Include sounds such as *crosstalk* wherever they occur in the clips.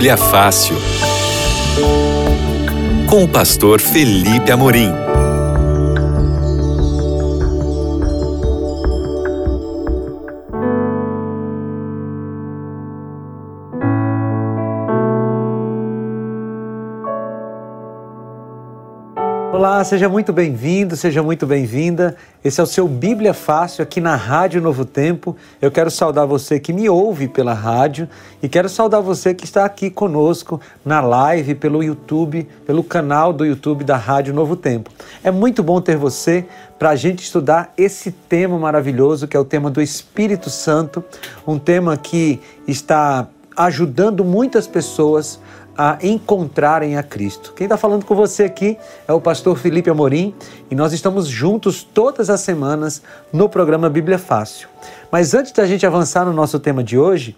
Bíblia Fácil. Com o pastor Felipe Amorim. Olá, seja muito bem-vindo, seja muito bem-vinda. Esse é o seu Bíblia Fácil aqui na Rádio Novo Tempo. Eu quero saudar você que me ouve pela rádio e quero saudar você que está aqui conosco na live pelo YouTube, pelo canal do YouTube da Rádio Novo Tempo. É muito bom ter você para a gente estudar esse tema maravilhoso que é o tema do Espírito Santo, um tema que está ajudando muitas pessoas a encontrarem a Cristo. Quem está falando com você aqui é o pastor Felipe Amorim e nós estamos juntos todas as semanas no programa Bíblia Fácil. Mas antes da gente avançar no nosso tema de hoje,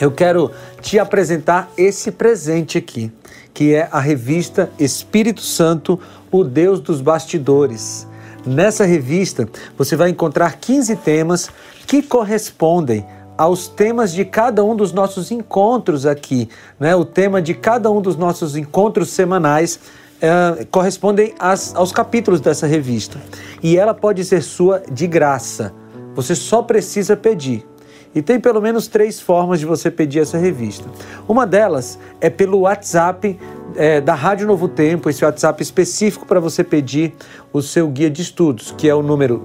eu quero te apresentar esse presente aqui, que é a revista Espírito Santo, o Deus dos Bastidores. Nessa revista, você vai encontrar 15 temas que correspondem aos temas de cada um dos nossos encontros aqui. Né? O tema de cada um dos nossos encontros semanais é, correspondem às, aos capítulos dessa revista. E ela pode ser sua de graça. Você só precisa pedir. E tem pelo menos três formas de você pedir essa revista. Uma delas é pelo WhatsApp é, da Rádio Novo Tempo, esse WhatsApp específico para você pedir o seu guia de estudos, que é o número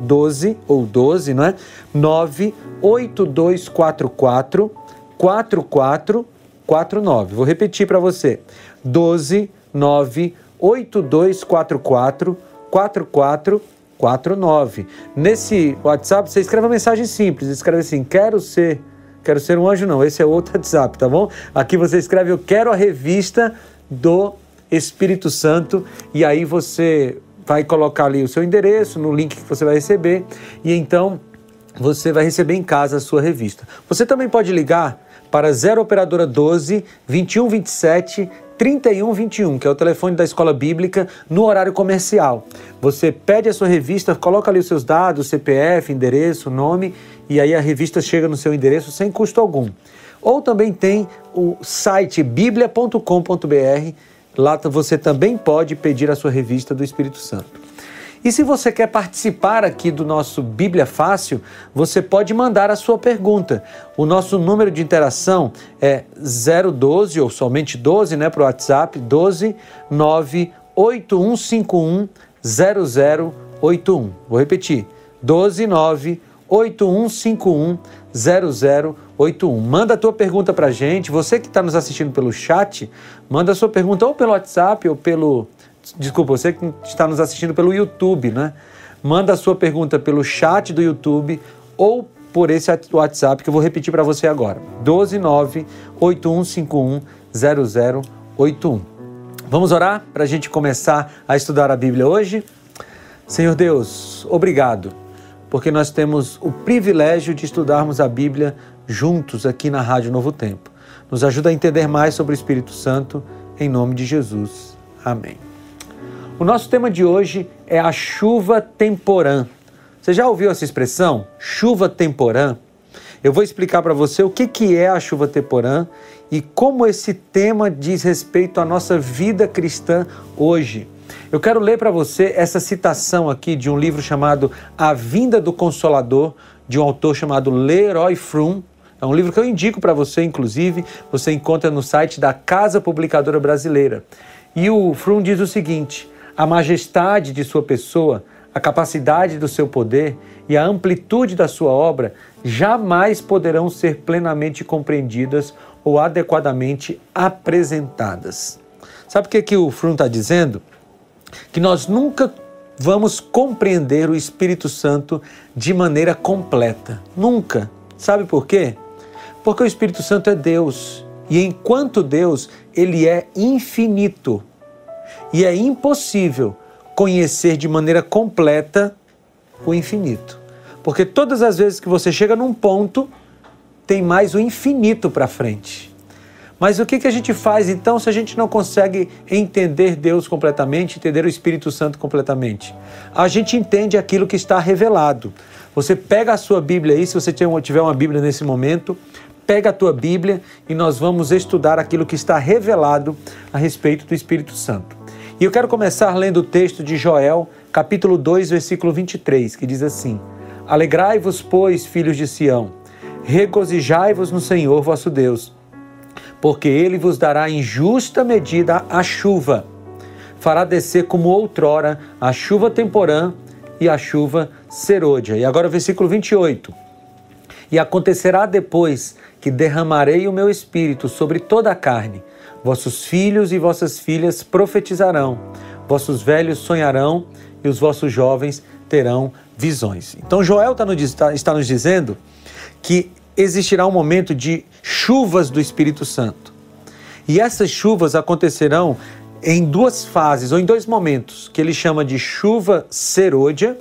012 ou 12, não é? 98244 4449. Vou repetir para você. 12 98244 4449. Nesse WhatsApp você escreve uma mensagem simples, escreve assim: "Quero ser quero ser um anjo não, esse é outro *laughs* WhatsApp, tá bom? Aqui você escreve eu quero a revista do Espírito Santo e aí você vai colocar ali o seu endereço no link que você vai receber e então você vai receber em casa a sua revista. Você também pode ligar para 0 operadora 12 2127 3121, que é o telefone da Escola Bíblica, no horário comercial. Você pede a sua revista, coloca ali os seus dados, CPF, endereço, nome, e aí a revista chega no seu endereço sem custo algum. Ou também tem o site biblia.com.br, lá você também pode pedir a sua revista do Espírito Santo. E se você quer participar aqui do nosso Bíblia Fácil, você pode mandar a sua pergunta. O nosso número de interação é 012 ou somente 12, né, para o WhatsApp, 12 98151 0081. Vou repetir, 12 98151 0081. Manda a tua pergunta para a gente. Você que está nos assistindo pelo chat, manda a sua pergunta ou pelo WhatsApp ou pelo Desculpa, você que está nos assistindo pelo YouTube, né? Manda a sua pergunta pelo chat do YouTube ou por esse WhatsApp que eu vou repetir para você agora. 129 8151 0081. Vamos orar para a gente começar a estudar a Bíblia hoje? Senhor Deus, obrigado, porque nós temos o privilégio de estudarmos a Bíblia juntos aqui na Rádio Novo Tempo. Nos ajuda a entender mais sobre o Espírito Santo, em nome de Jesus. Amém. O nosso tema de hoje é a chuva temporã. Você já ouviu essa expressão? Chuva temporã? Eu vou explicar para você o que, que é a chuva temporã e como esse tema diz respeito à nossa vida cristã hoje. Eu quero ler para você essa citação aqui de um livro chamado A Vinda do Consolador, de um autor chamado Leroy Froome. É um livro que eu indico para você, inclusive, você encontra no site da Casa Publicadora Brasileira. E o Froome diz o seguinte: a majestade de sua pessoa, a capacidade do seu poder e a amplitude da sua obra jamais poderão ser plenamente compreendidas ou adequadamente apresentadas. Sabe o que, que o Frum está dizendo? Que nós nunca vamos compreender o Espírito Santo de maneira completa. Nunca. Sabe por quê? Porque o Espírito Santo é Deus. E enquanto Deus, ele é infinito e é impossível conhecer de maneira completa o infinito. Porque todas as vezes que você chega num ponto, tem mais o infinito para frente. Mas o que, que a gente faz então se a gente não consegue entender Deus completamente, entender o Espírito Santo completamente? A gente entende aquilo que está revelado. Você pega a sua Bíblia aí, se você tiver uma Bíblia nesse momento, pega a tua Bíblia e nós vamos estudar aquilo que está revelado a respeito do Espírito Santo. E eu quero começar lendo o texto de Joel, capítulo 2, versículo 23, que diz assim: Alegrai-vos, pois, filhos de Sião, regozijai-vos no Senhor vosso Deus, porque ele vos dará em justa medida a chuva. Fará descer como outrora a chuva temporã e a chuva serôdia. E agora o versículo 28. E acontecerá depois que derramarei o meu espírito sobre toda a carne. Vossos filhos e vossas filhas profetizarão, vossos velhos sonharão e os vossos jovens terão visões. Então, Joel tá tá, está nos dizendo que existirá um momento de chuvas do Espírito Santo. E essas chuvas acontecerão em duas fases, ou em dois momentos, que ele chama de chuva serôdia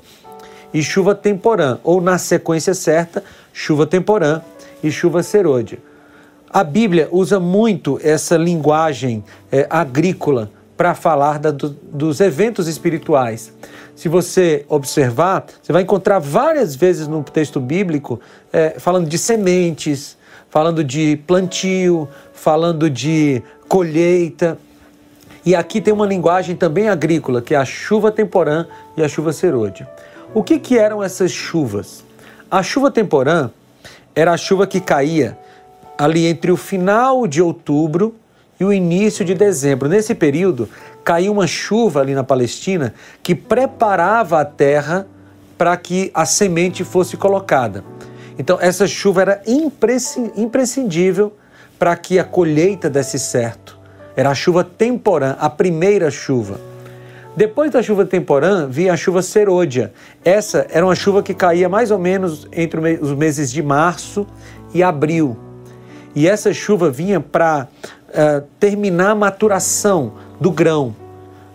e chuva temporã, ou na sequência certa, chuva temporã e chuva serôdia. A Bíblia usa muito essa linguagem é, agrícola para falar da, do, dos eventos espirituais. Se você observar, você vai encontrar várias vezes no texto bíblico é, falando de sementes, falando de plantio, falando de colheita. E aqui tem uma linguagem também agrícola, que é a chuva temporã e a chuva serôdia. O que, que eram essas chuvas? A chuva temporã era a chuva que caía ali entre o final de outubro e o início de dezembro. Nesse período, caiu uma chuva ali na Palestina que preparava a terra para que a semente fosse colocada. Então, essa chuva era imprescindível para que a colheita desse certo. Era a chuva temporã, a primeira chuva. Depois da chuva temporã, vinha a chuva serôdia. Essa era uma chuva que caía mais ou menos entre os meses de março e abril. E essa chuva vinha para uh, terminar a maturação do grão.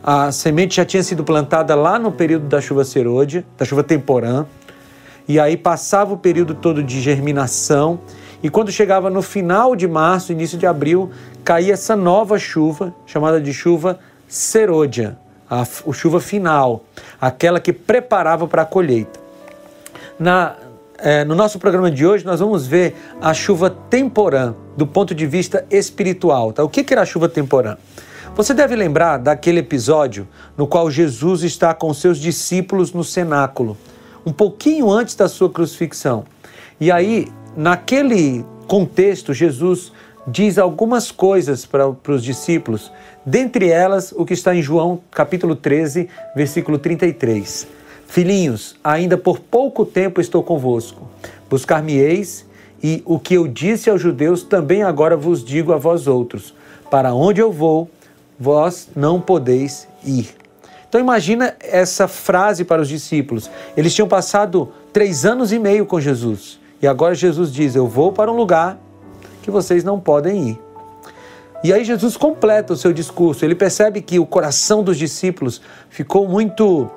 A semente já tinha sido plantada lá no período da chuva serôdia, da chuva temporã. E aí passava o período todo de germinação. E quando chegava no final de março, início de abril, caía essa nova chuva, chamada de chuva serôdia a, a chuva final, aquela que preparava para a colheita. Na, é, no nosso programa de hoje, nós vamos ver a chuva temporã do ponto de vista espiritual. Tá? O que, que era a chuva temporã? Você deve lembrar daquele episódio no qual Jesus está com seus discípulos no cenáculo, um pouquinho antes da sua crucifixão. E aí, naquele contexto, Jesus diz algumas coisas para, para os discípilos Dentre elas, o que está em João capítulo 13, versículo 33. Filhinhos, ainda por pouco tempo estou convosco. Buscar-me-eis, e o que eu disse aos judeus também agora vos digo a vós outros: para onde eu vou, vós não podeis ir. Então imagina essa frase para os discípulos. Eles tinham passado três anos e meio com Jesus. E agora Jesus diz: Eu vou para um lugar que vocês não podem ir. E aí Jesus completa o seu discurso. Ele percebe que o coração dos discípulos ficou muito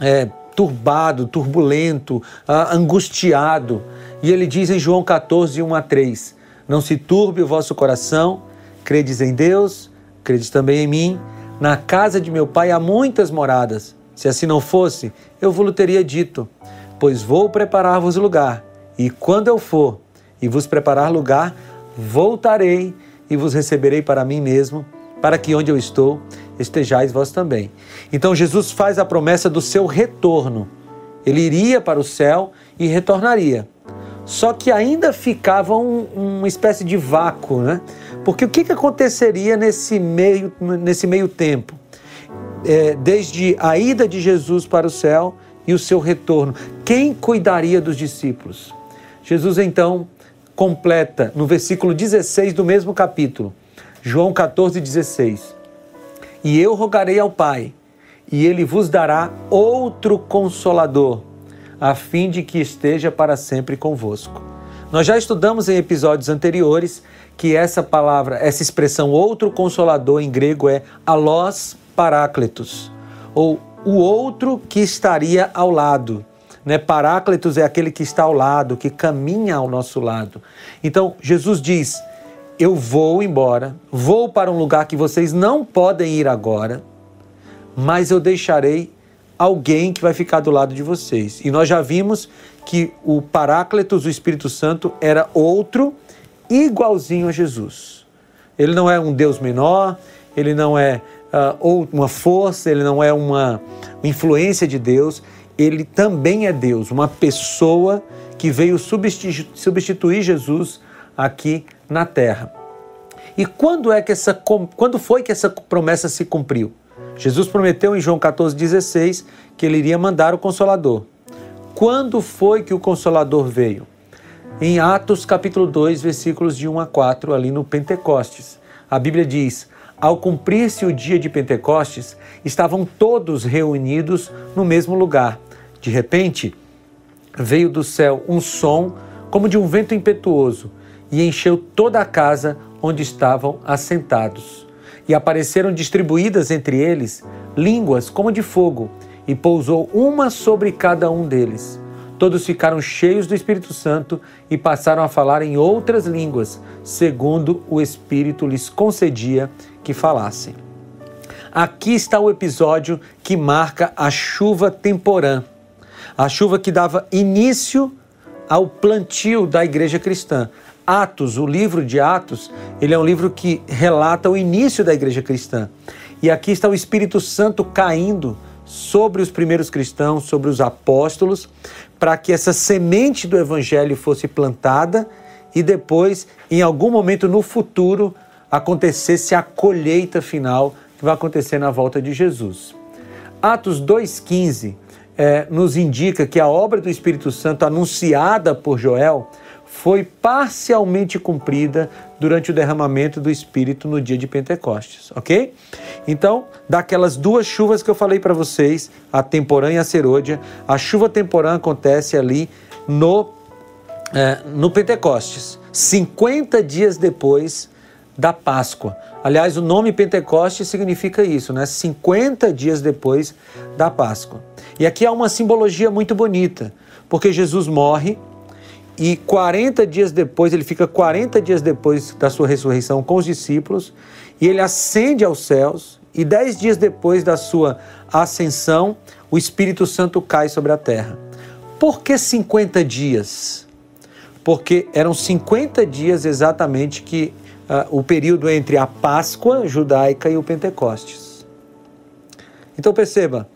é, turbado, turbulento, angustiado. E ele diz em João 14, 1 a 3: Não se turbe o vosso coração, credes em Deus, credes também em mim. Na casa de meu pai há muitas moradas. Se assim não fosse, eu vos teria dito, pois vou preparar-vos lugar. E quando eu for e vos preparar lugar, voltarei e vos receberei para mim mesmo, para que onde eu estou estejais vós também. Então Jesus faz a promessa do seu retorno. Ele iria para o céu e retornaria. Só que ainda ficava um, uma espécie de vácuo, né? Porque o que, que aconteceria nesse meio, nesse meio tempo? É, desde a ida de Jesus para o céu e o seu retorno. Quem cuidaria dos discípulos? Jesus então completa no versículo 16 do mesmo capítulo, João 14, 16. E eu rogarei ao Pai, e ele vos dará outro consolador, a fim de que esteja para sempre convosco. Nós já estudamos em episódios anteriores que essa palavra, essa expressão outro consolador em grego é alós paráclitos, ou o outro que estaria ao lado. Né? Paráclitos é aquele que está ao lado, que caminha ao nosso lado. Então, Jesus diz: Eu vou embora, vou para um lugar que vocês não podem ir agora, mas eu deixarei alguém que vai ficar do lado de vocês. E nós já vimos que o Paráclitos, o Espírito Santo, era outro igualzinho a Jesus. Ele não é um Deus menor, ele não é uh, ou uma força, ele não é uma influência de Deus, ele também é Deus, uma pessoa que veio substituir Jesus aqui na terra. E quando é que essa quando foi que essa promessa se cumpriu? Jesus prometeu em João 14,16 que ele iria mandar o Consolador. Quando foi que o Consolador veio? Em Atos capítulo 2, versículos de 1 a 4, ali no Pentecostes. A Bíblia diz: Ao cumprir-se o dia de Pentecostes, estavam todos reunidos no mesmo lugar. De repente, veio do céu um som como de um vento impetuoso e encheu toda a casa onde estavam assentados. E apareceram distribuídas entre eles línguas como de fogo, e pousou uma sobre cada um deles. Todos ficaram cheios do Espírito Santo e passaram a falar em outras línguas, segundo o Espírito lhes concedia que falassem. Aqui está o episódio que marca a chuva temporã, a chuva que dava início ao plantio da igreja cristã. Atos, o livro de Atos, ele é um livro que relata o início da igreja cristã. E aqui está o Espírito Santo caindo sobre os primeiros cristãos, sobre os apóstolos, para que essa semente do evangelho fosse plantada e depois, em algum momento no futuro, acontecesse a colheita final que vai acontecer na volta de Jesus. Atos 2,15 é, nos indica que a obra do Espírito Santo anunciada por Joel foi parcialmente cumprida durante o derramamento do Espírito no dia de Pentecostes, ok? Então, daquelas duas chuvas que eu falei para vocês, a temporã e a serôdia, a chuva temporã acontece ali no, é, no Pentecostes, 50 dias depois da Páscoa. Aliás, o nome Pentecostes significa isso, né? 50 dias depois da Páscoa. E aqui há uma simbologia muito bonita, porque Jesus morre e 40 dias depois, ele fica 40 dias depois da sua ressurreição com os discípulos, e ele ascende aos céus, e 10 dias depois da sua ascensão, o Espírito Santo cai sobre a terra. Por que 50 dias? Porque eram 50 dias exatamente que uh, o período entre a Páscoa judaica e o Pentecostes. Então perceba,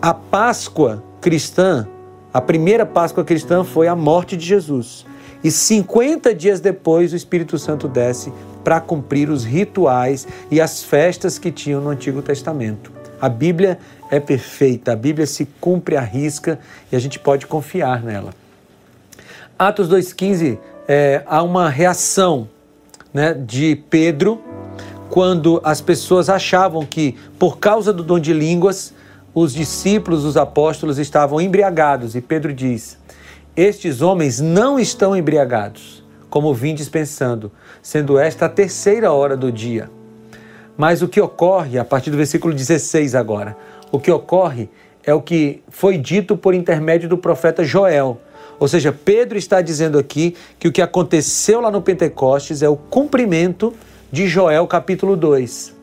a Páscoa cristã a primeira Páscoa cristã foi a morte de Jesus. E 50 dias depois, o Espírito Santo desce para cumprir os rituais e as festas que tinham no Antigo Testamento. A Bíblia é perfeita, a Bíblia se cumpre à risca e a gente pode confiar nela. Atos 2,15, é, há uma reação né, de Pedro quando as pessoas achavam que, por causa do dom de línguas, os discípulos, os apóstolos estavam embriagados e Pedro diz: Estes homens não estão embriagados, como vindes pensando, sendo esta a terceira hora do dia. Mas o que ocorre, a partir do versículo 16 agora, o que ocorre é o que foi dito por intermédio do profeta Joel. Ou seja, Pedro está dizendo aqui que o que aconteceu lá no Pentecostes é o cumprimento de Joel capítulo 2.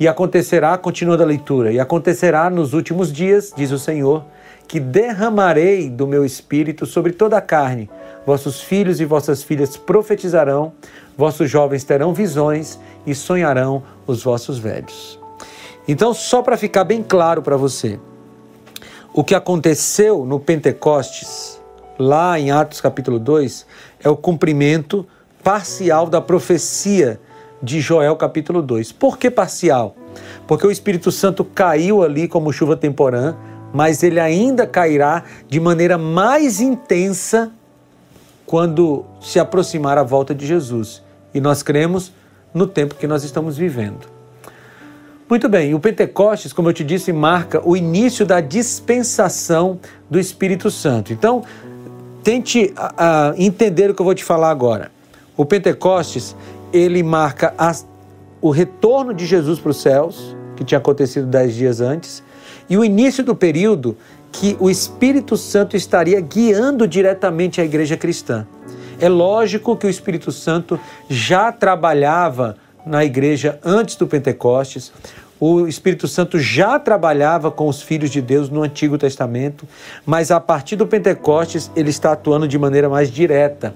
E acontecerá, continua a leitura, e acontecerá nos últimos dias, diz o Senhor, que derramarei do meu espírito sobre toda a carne. Vossos filhos e vossas filhas profetizarão, vossos jovens terão visões e sonharão os vossos velhos. Então, só para ficar bem claro para você, o que aconteceu no Pentecostes, lá em Atos capítulo 2, é o cumprimento parcial da profecia de Joel capítulo 2. Por que parcial? Porque o Espírito Santo caiu ali como chuva temporã, mas ele ainda cairá de maneira mais intensa quando se aproximar a volta de Jesus. E nós cremos no tempo que nós estamos vivendo. Muito bem, o Pentecostes, como eu te disse, marca o início da dispensação do Espírito Santo. Então, tente uh, entender o que eu vou te falar agora. O Pentecostes, ele marca a, o retorno de Jesus para os céus, que tinha acontecido dez dias antes, e o início do período que o Espírito Santo estaria guiando diretamente a igreja cristã. É lógico que o Espírito Santo já trabalhava na igreja antes do Pentecostes, o Espírito Santo já trabalhava com os filhos de Deus no Antigo Testamento, mas a partir do Pentecostes ele está atuando de maneira mais direta.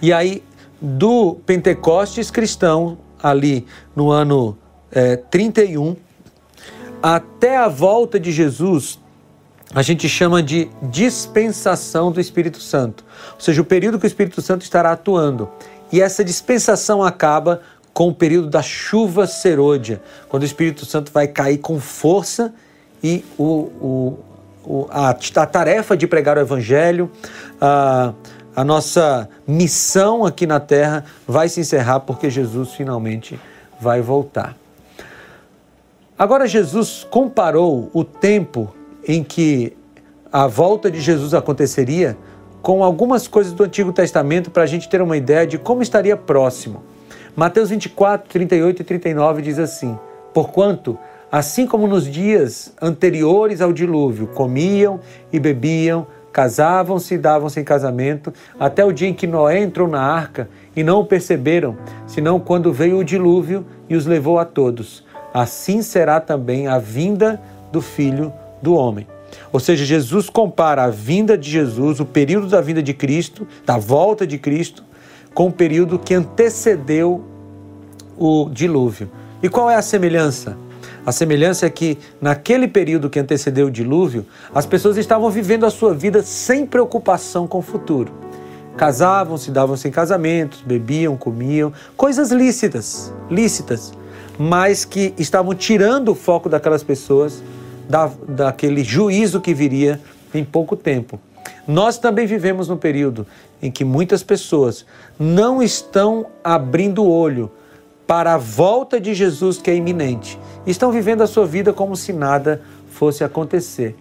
E aí do Pentecostes cristão, ali no ano é, 31, até a volta de Jesus, a gente chama de dispensação do Espírito Santo, ou seja, o período que o Espírito Santo estará atuando. E essa dispensação acaba com o período da chuva serôdia, quando o Espírito Santo vai cair com força e o, o, o a, a, tarefa de pregar o Evangelho, a, a nossa missão aqui na terra vai se encerrar porque Jesus finalmente vai voltar. Agora, Jesus comparou o tempo em que a volta de Jesus aconteceria com algumas coisas do Antigo Testamento para a gente ter uma ideia de como estaria próximo. Mateus 24, 38 e 39 diz assim: Porquanto, assim como nos dias anteriores ao dilúvio, comiam e bebiam, casavam-se e davam-se em casamento, até o dia em que Noé entrou na arca e não o perceberam, senão quando veio o dilúvio e os levou a todos. Assim será também a vinda do filho do homem. Ou seja, Jesus compara a vinda de Jesus, o período da vinda de Cristo, da volta de Cristo, com o período que antecedeu o dilúvio. E qual é a semelhança? A semelhança é que naquele período que antecedeu o dilúvio, as pessoas estavam vivendo a sua vida sem preocupação com o futuro. Casavam-se, davam-se em casamentos, bebiam, comiam, coisas lícitas, lícitas, mas que estavam tirando o foco daquelas pessoas da, daquele juízo que viria em pouco tempo. Nós também vivemos num período em que muitas pessoas não estão abrindo o olho para a volta de Jesus que é iminente. Estão vivendo a sua vida como se nada fosse acontecer.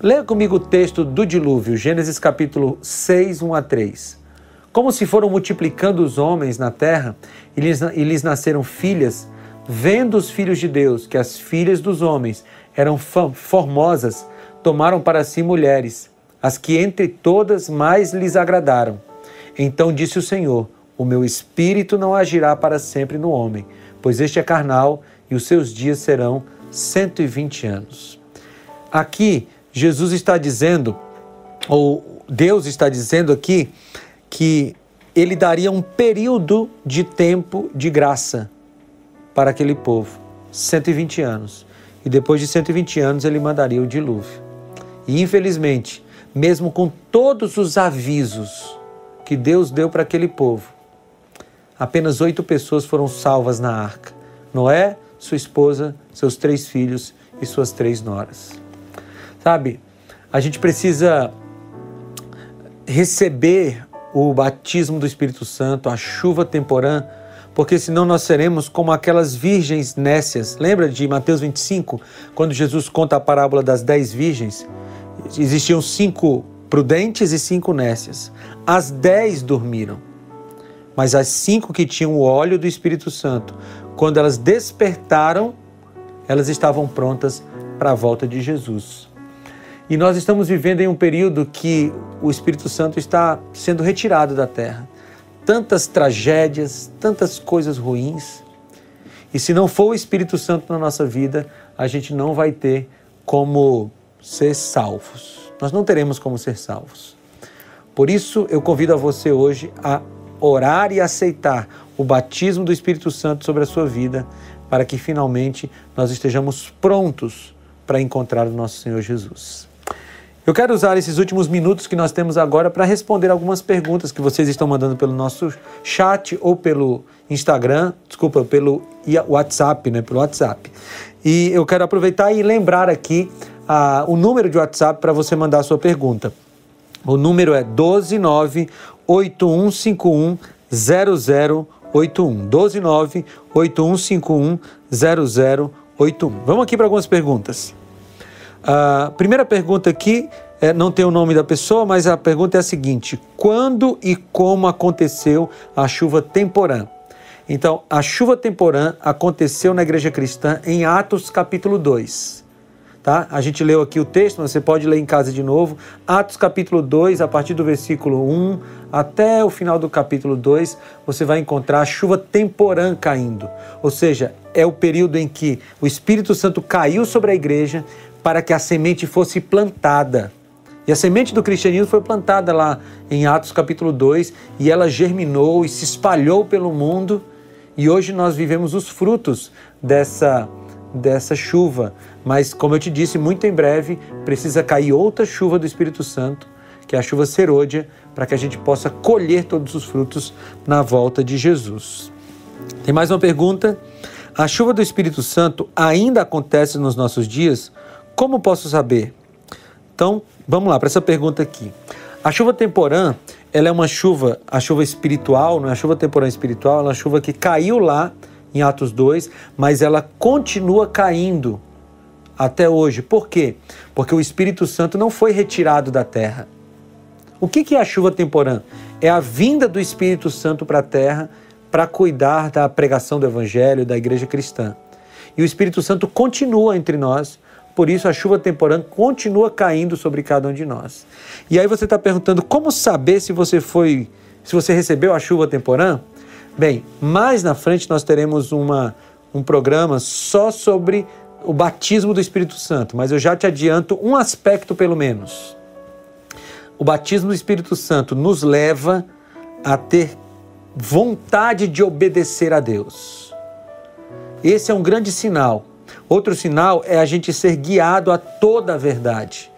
Leia comigo o texto do dilúvio, Gênesis capítulo 6, 1 a 3. Como se foram multiplicando os homens na terra e lhes, e lhes nasceram filhas, vendo os filhos de Deus que as filhas dos homens eram formosas, tomaram para si mulheres, as que entre todas mais lhes agradaram. Então disse o Senhor: O meu espírito não agirá para sempre no homem, pois este é carnal e os seus dias serão 120 anos. Aqui, Jesus está dizendo, ou Deus está dizendo aqui, que ele daria um período de tempo de graça para aquele povo 120 anos e depois de 120 anos ele mandaria o dilúvio. E infelizmente, mesmo com todos os avisos que Deus deu para aquele povo, apenas oito pessoas foram salvas na arca: Noé, sua esposa, seus três filhos e suas três noras. Sabe, a gente precisa receber o batismo do Espírito Santo, a chuva temporã porque senão nós seremos como aquelas virgens nécias. Lembra de Mateus 25, quando Jesus conta a parábola das dez virgens? Existiam cinco prudentes e cinco nécias. As dez dormiram, mas as cinco que tinham o óleo do Espírito Santo, quando elas despertaram, elas estavam prontas para a volta de Jesus. E nós estamos vivendo em um período que o Espírito Santo está sendo retirado da terra tantas tragédias, tantas coisas ruins. E se não for o Espírito Santo na nossa vida, a gente não vai ter como ser salvos. Nós não teremos como ser salvos. Por isso, eu convido a você hoje a orar e aceitar o batismo do Espírito Santo sobre a sua vida, para que finalmente nós estejamos prontos para encontrar o nosso Senhor Jesus. Eu quero usar esses últimos minutos que nós temos agora para responder algumas perguntas que vocês estão mandando pelo nosso chat ou pelo Instagram, desculpa, pelo WhatsApp, né, pelo WhatsApp. E eu quero aproveitar e lembrar aqui uh, o número de WhatsApp para você mandar a sua pergunta. O número é 129 8151 0081. 129 8151 0081. Vamos aqui para algumas perguntas. A primeira pergunta aqui é, não tem o nome da pessoa, mas a pergunta é a seguinte: quando e como aconteceu a chuva temporã? Então, a chuva temporã aconteceu na igreja cristã em Atos capítulo 2. Tá? A gente leu aqui o texto, mas você pode ler em casa de novo. Atos capítulo 2, a partir do versículo 1 até o final do capítulo 2, você vai encontrar chuva temporã caindo. Ou seja, é o período em que o Espírito Santo caiu sobre a igreja, para que a semente fosse plantada. E a semente do cristianismo foi plantada lá em Atos capítulo 2 e ela germinou e se espalhou pelo mundo. E hoje nós vivemos os frutos dessa, dessa chuva. Mas, como eu te disse, muito em breve precisa cair outra chuva do Espírito Santo, que é a chuva serôdia, para que a gente possa colher todos os frutos na volta de Jesus. Tem mais uma pergunta? A chuva do Espírito Santo ainda acontece nos nossos dias? Como posso saber? Então, vamos lá para essa pergunta aqui. A chuva temporã, ela é uma chuva, a chuva espiritual, não é a chuva temporã espiritual, ela é uma chuva que caiu lá em Atos 2, mas ela continua caindo até hoje. Por quê? Porque o Espírito Santo não foi retirado da terra. O que é a chuva temporã? É a vinda do Espírito Santo para a terra para cuidar da pregação do Evangelho, da igreja cristã. E o Espírito Santo continua entre nós, por isso a chuva temporã continua caindo sobre cada um de nós. E aí você está perguntando como saber se você foi, se você recebeu a chuva temporã? Bem, mais na frente nós teremos uma, um programa só sobre o batismo do Espírito Santo, mas eu já te adianto um aspecto pelo menos. O batismo do Espírito Santo nos leva a ter vontade de obedecer a Deus. Esse é um grande sinal. Outro sinal é a gente ser guiado a toda a verdade.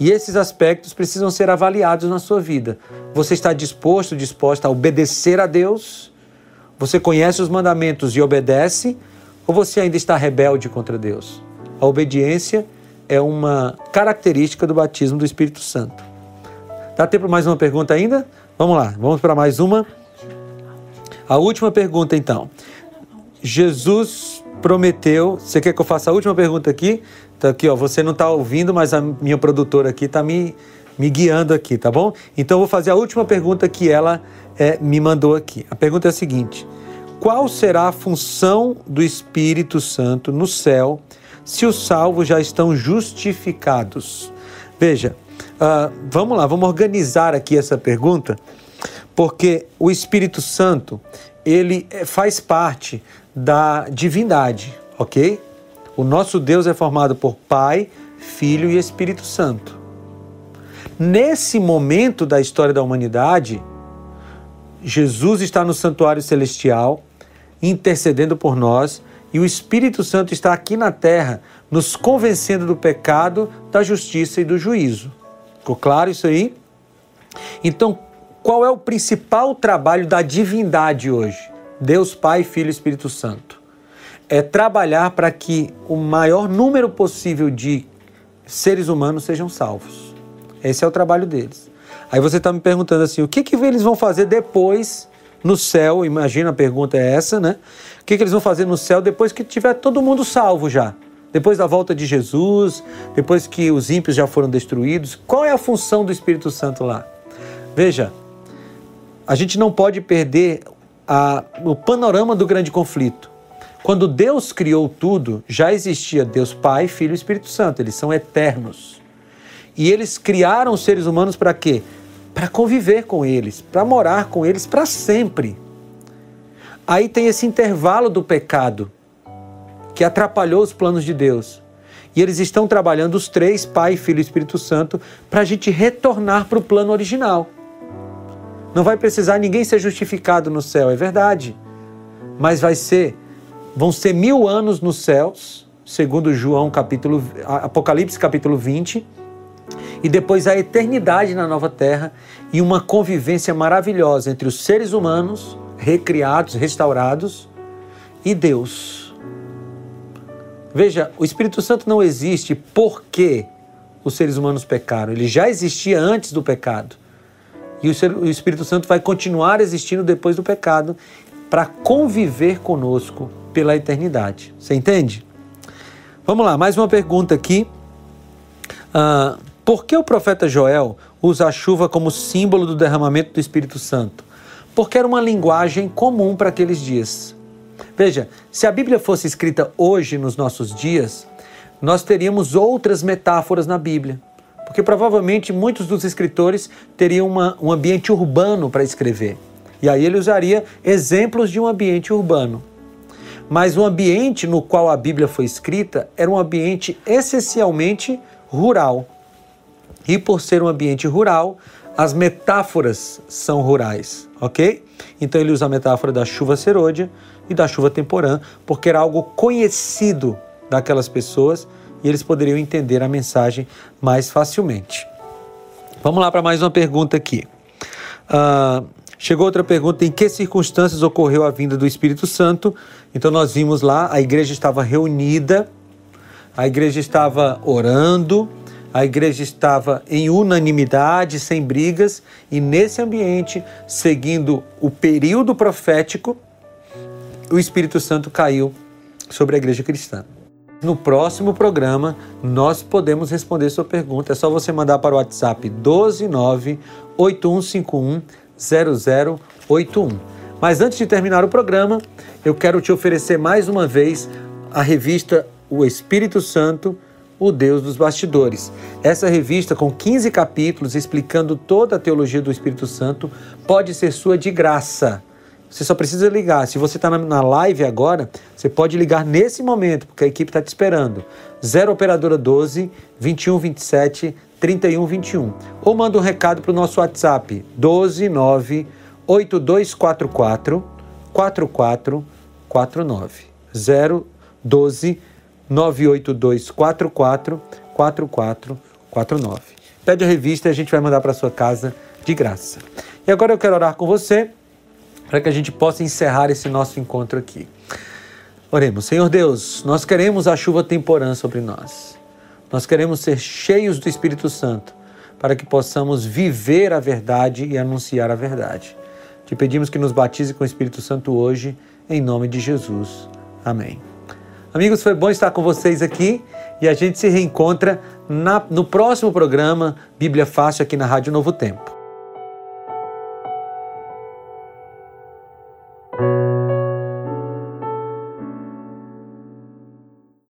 E esses aspectos precisam ser avaliados na sua vida. Você está disposto, disposta a obedecer a Deus? Você conhece os mandamentos e obedece? Ou você ainda está rebelde contra Deus? A obediência é uma característica do batismo do Espírito Santo. Dá tempo para mais uma pergunta ainda? Vamos lá, vamos para mais uma. A última pergunta, então. Jesus prometeu. Você quer que eu faça a última pergunta aqui? Tá aqui, ó. Você não está ouvindo, mas a minha produtora aqui está me, me guiando aqui, tá bom? Então eu vou fazer a última pergunta que ela é, me mandou aqui. A pergunta é a seguinte: Qual será a função do Espírito Santo no céu se os salvos já estão justificados? Veja, uh, vamos lá, vamos organizar aqui essa pergunta porque o Espírito Santo ele é, faz parte da divindade, ok? O nosso Deus é formado por Pai, Filho e Espírito Santo. Nesse momento da história da humanidade, Jesus está no santuário celestial, intercedendo por nós, e o Espírito Santo está aqui na terra, nos convencendo do pecado, da justiça e do juízo. Ficou claro isso aí? Então, qual é o principal trabalho da divindade hoje? Deus Pai, Filho e Espírito Santo. É trabalhar para que o maior número possível de seres humanos sejam salvos. Esse é o trabalho deles. Aí você está me perguntando assim: o que, que eles vão fazer depois no céu? Imagina a pergunta é essa, né? O que, que eles vão fazer no céu depois que tiver todo mundo salvo já? Depois da volta de Jesus, depois que os ímpios já foram destruídos, qual é a função do Espírito Santo lá? Veja, a gente não pode perder a, o panorama do grande conflito. Quando Deus criou tudo, já existia Deus Pai, Filho e Espírito Santo. Eles são eternos. E eles criaram os seres humanos para quê? Para conviver com eles, para morar com eles para sempre. Aí tem esse intervalo do pecado que atrapalhou os planos de Deus. E eles estão trabalhando os três, Pai, Filho e Espírito Santo, para a gente retornar para o plano original. Não vai precisar ninguém ser justificado no céu, é verdade. Mas vai ser, vão ser mil anos nos céus, segundo João capítulo, Apocalipse capítulo 20, e depois a eternidade na nova terra e uma convivência maravilhosa entre os seres humanos, recriados, restaurados, e Deus. Veja, o Espírito Santo não existe porque os seres humanos pecaram, ele já existia antes do pecado. E o Espírito Santo vai continuar existindo depois do pecado para conviver conosco pela eternidade. Você entende? Vamos lá, mais uma pergunta aqui. Ah, por que o profeta Joel usa a chuva como símbolo do derramamento do Espírito Santo? Porque era uma linguagem comum para aqueles dias. Veja, se a Bíblia fosse escrita hoje nos nossos dias, nós teríamos outras metáforas na Bíblia. Porque provavelmente muitos dos escritores teriam uma, um ambiente urbano para escrever. E aí ele usaria exemplos de um ambiente urbano. Mas o ambiente no qual a Bíblia foi escrita era um ambiente essencialmente rural. E por ser um ambiente rural, as metáforas são rurais, ok? Então ele usa a metáfora da chuva serôdia e da chuva temporã, porque era algo conhecido daquelas pessoas e eles poderiam entender a mensagem mais facilmente. Vamos lá para mais uma pergunta aqui. Uh, chegou outra pergunta: em que circunstâncias ocorreu a vinda do Espírito Santo? Então nós vimos lá, a igreja estava reunida, a igreja estava orando, a igreja estava em unanimidade, sem brigas, e nesse ambiente, seguindo o período profético, o Espírito Santo caiu sobre a igreja cristã. No próximo programa, nós podemos responder sua pergunta. É só você mandar para o WhatsApp 129 8151 0081. Mas antes de terminar o programa, eu quero te oferecer mais uma vez a revista O Espírito Santo, o Deus dos Bastidores. Essa revista, com 15 capítulos explicando toda a teologia do Espírito Santo, pode ser sua de graça. Você só precisa ligar. Se você está na live agora, você pode ligar nesse momento, porque a equipe está te esperando. 0 Operadora 12 21 27 31 21. Ou manda um recado para o nosso WhatsApp 12 9 8244 4449. 0 12 98244 4449. Pede a revista e a gente vai mandar para sua casa de graça. E agora eu quero orar com você para que a gente possa encerrar esse nosso encontro aqui. Oremos, Senhor Deus, nós queremos a chuva temporã sobre nós. Nós queremos ser cheios do Espírito Santo para que possamos viver a verdade e anunciar a verdade. Te pedimos que nos batize com o Espírito Santo hoje, em nome de Jesus. Amém. Amigos, foi bom estar com vocês aqui e a gente se reencontra na, no próximo programa Bíblia Fácil aqui na Rádio Novo Tempo.